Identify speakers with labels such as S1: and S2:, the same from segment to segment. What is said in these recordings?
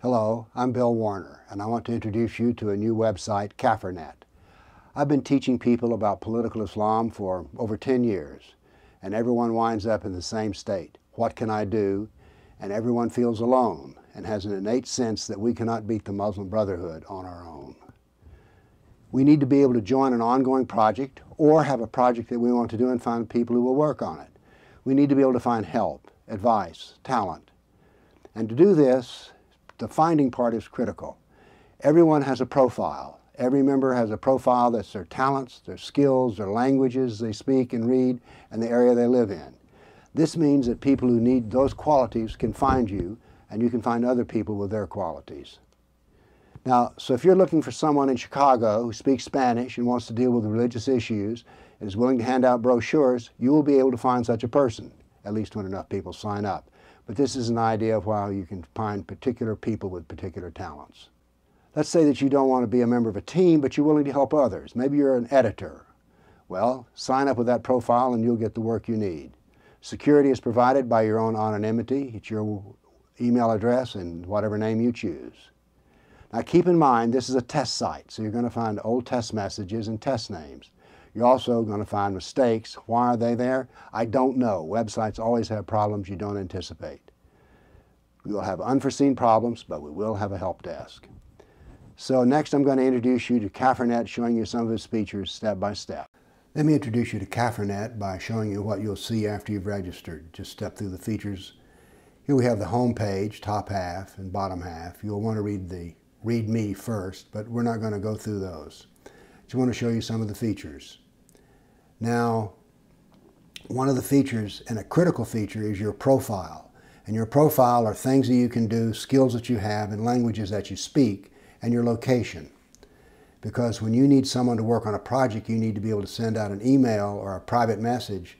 S1: Hello, I'm Bill Warner, and I want to introduce you to a new website, Kafirnet. I've been teaching people about political Islam for over 10 years, and everyone winds up in the same state. What can I do? And everyone feels alone and has an innate sense that we cannot beat the Muslim Brotherhood on our own. We need to be able to join an ongoing project or have a project that we want to do and find people who will work on it. We need to be able to find help, advice, talent. And to do this, the finding part is critical. Everyone has a profile. Every member has a profile that's their talents, their skills, their languages they speak and read, and the area they live in. This means that people who need those qualities can find you, and you can find other people with their qualities. Now, so if you're looking for someone in Chicago who speaks Spanish and wants to deal with religious issues and is willing to hand out brochures, you will be able to find such a person, at least when enough people sign up. But this is an idea of how you can find particular people with particular talents. Let's say that you don't want to be a member of a team, but you're willing to help others. Maybe you're an editor. Well, sign up with that profile and you'll get the work you need. Security is provided by your own anonymity. It's your email address and whatever name you choose. Now keep in mind this is a test site, so you're going to find old test messages and test names. You're also going to find mistakes. Why are they there? I don't know. Websites always have problems you don't anticipate. We will have unforeseen problems, but we will have a help desk. So next I'm going to introduce you to Kafirnet, showing you some of its features step by step. Let me introduce you to Kafirnet by showing you what you'll see after you've registered. Just step through the features. Here we have the home page, top half and bottom half. You'll want to read the read me first, but we're not going to go through those. Just want to show you some of the features. Now, one of the features, and a critical feature, is your profile. And your profile are things that you can do, skills that you have, and languages that you speak, and your location. Because when you need someone to work on a project, you need to be able to send out an email or a private message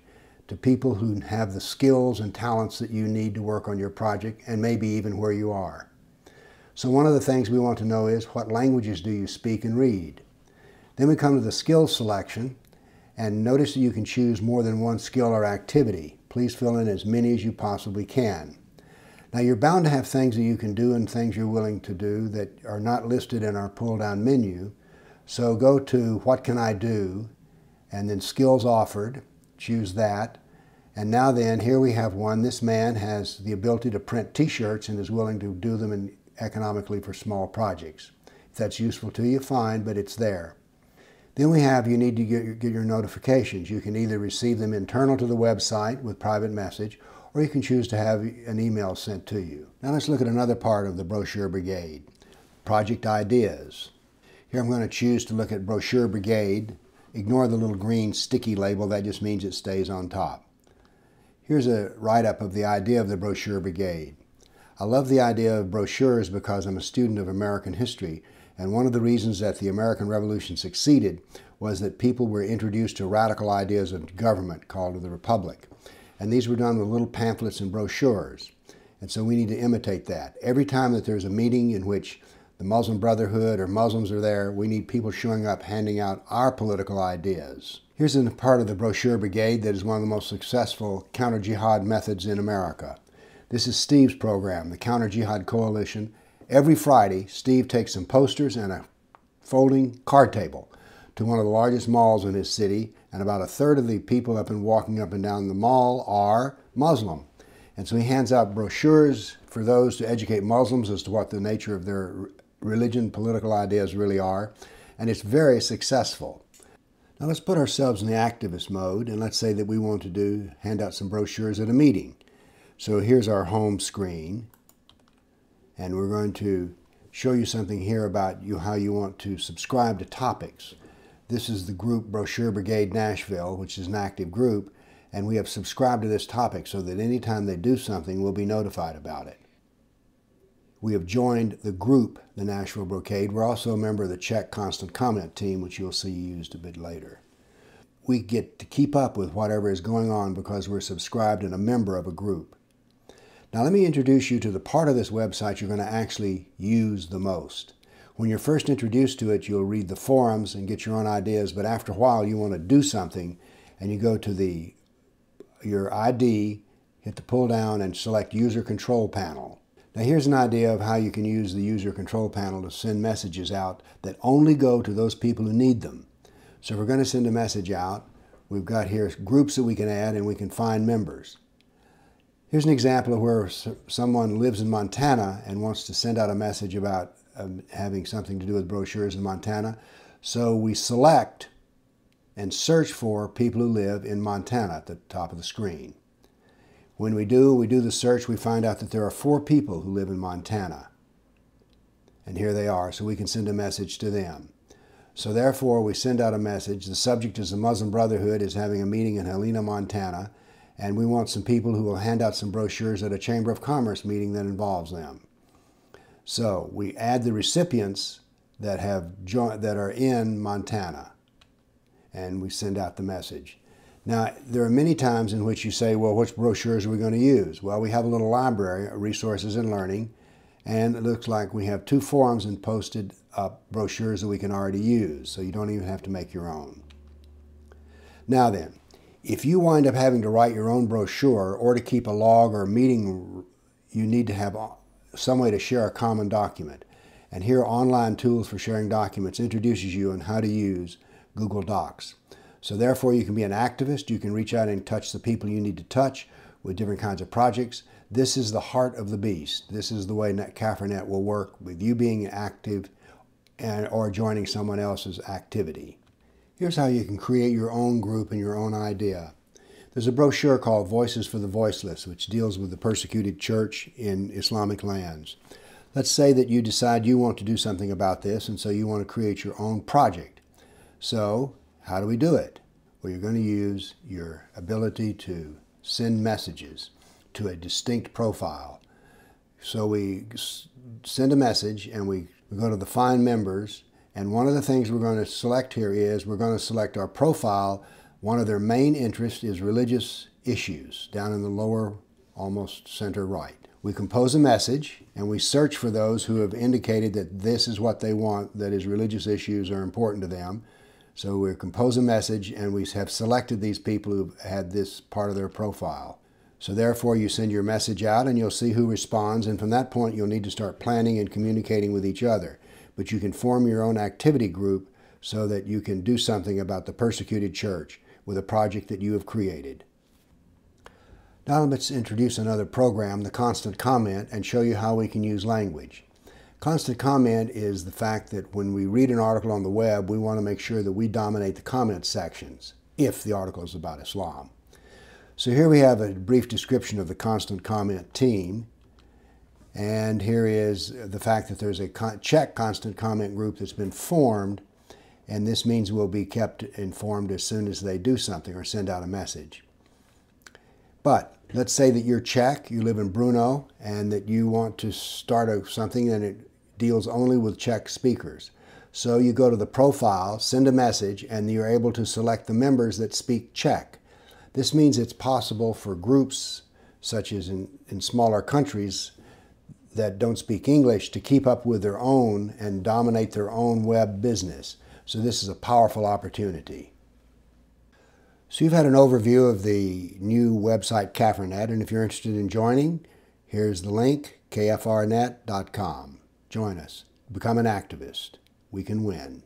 S1: to people who have the skills and talents that you need to work on your project, and maybe even where you are. So one of the things we want to know is what languages do you speak and read? Then we come to the skills selection and notice that you can choose more than one skill or activity. Please fill in as many as you possibly can. Now you're bound to have things that you can do and things you're willing to do that are not listed in our pull down menu. So go to what can I do and then skills offered, choose that. And now then, here we have one. This man has the ability to print t-shirts and is willing to do them in, economically for small projects. If that's useful to you, fine, but it's there. Then we have you need to get your, get your notifications. You can either receive them internal to the website with private message, or you can choose to have an email sent to you. Now let's look at another part of the Brochure Brigade, project ideas. Here I'm going to choose to look at Brochure Brigade. Ignore the little green sticky label, that just means it stays on top. Here's a write-up of the idea of the Brochure Brigade. I love the idea of brochures because I'm a student of American history and one of the reasons that the American Revolution succeeded was that people were introduced to radical ideas of government called the Republic. And these were done with little pamphlets and brochures. And so we need to imitate that. Every time that there's a meeting in which the Muslim Brotherhood or Muslims are there, we need people showing up handing out our political ideas. Here's a part of the brochure brigade that is one of the most successful counter jihad methods in America. This is Steve's program, the Counter Jihad Coalition, Every Friday, Steve takes some posters and a folding card table to one of the largest malls in his city, and about a third of the people up and walking up and down the mall are Muslim. And so he hands out brochures for those to educate Muslims as to what the nature of their religion, political ideas really are, and it's very successful. Now let's put ourselves in the activist mode, and let's say that we want to do hand out some brochures at a meeting. So here's our home screen and we're going to show you something here about you how you want to subscribe to topics. This is the group Brochure Brigade Nashville, which is an active group, and we have subscribed to this topic so that anytime they do something, we'll be notified about it. We have joined the group, the Nashville Brocade. We're also a member of the Czech Constant Comment team, which you'll see used a bit later. We get to keep up with whatever is going on because we're subscribed and a member of a group. Now let me introduce you to the part of this website you're going to actually use the most. When you're first introduced to it, you'll read the forums and get your own ideas, but after a while you want to do something and you go to the your ID, hit the pull down and select user control panel. Now here's an idea of how you can use the user control panel to send messages out that only go to those people who need them. So if we're going to send a message out, we've got here groups that we can add and we can find members. Here's an example of where someone lives in Montana and wants to send out a message about um, having something to do with brochures in Montana. So we select and search for people who live in Montana at the top of the screen. When we do, we do the search, we find out that there are four people who live in Montana. And here they are, so we can send a message to them. So therefore, we send out a message. The subject is the Muslim Brotherhood is having a meeting in Helena, Montana, and we want some people who will hand out some brochures at a Chamber of Commerce meeting that involves them. So we add the recipients that have joined, that are in Montana, and we send out the message. Now, there are many times in which you say, well, which brochures are we going to use? Well, we have a little library, of Resources and Learning, and it looks like we have two forums and posted up brochures that we can already use, so you don't even have to make your own. Now then, if you wind up having to write your own brochure or to keep a log or a meeting, you need to have uh, some way to share a common document. And here, Online Tools for Sharing Documents introduces you on how to use Google Docs. So therefore, you can be an activist. You can reach out and touch the people you need to touch with different kinds of projects. This is the heart of the beast. This is the way Kafirnet will work with you being active and, or joining someone else's activity. Here's how you can create your own group and your own idea. There's a brochure called Voices for the Voiceless, which deals with the persecuted church in Islamic lands. Let's say that you decide you want to do something about this, and so you want to create your own project. So how do we do it? Well, you're going to use your ability to send messages to a distinct profile. So we send a message and we, go to the Find Members, and one of the things we're going to select here is we're going to select our profile. One of their main interests is religious issues down in the lower, almost center right. We compose a message and we search for those who have indicated that this is what they want, that is religious issues are important to them. So we compose a message and we have selected these people who've had this part of their profile. So therefore you send your message out and you'll see who responds and from that point you'll need to start planning and communicating with each other. But you can form your own activity group so that you can do something about the persecuted church with a project that you have created. Now let's introduce another program, the Constant Comment, and show you how we can use language. Constant comment is the fact that when we read an article on the web, we want to make sure that we dominate the comment sections if the article is about Islam. So here we have a brief description of the constant comment team. And here is the fact that there's a Czech constant comment group that's been formed. And this means we'll be kept informed as soon as they do something or send out a message. But let's say that you're Czech, you live in Brno, and that you want to start a, something and it deals only with Czech speakers. So you go to the profile, send a message, and you're able to select the members that speak Czech. This means it's possible for groups, such as in, in smaller countries that don't speak English, to keep up with their own and dominate their own web business. So this is a powerful opportunity. So you've had an overview of the new website Kafirnet, and if you're interested in joining, here's the link, kfrnet.com. Join us. Become an activist. We can win.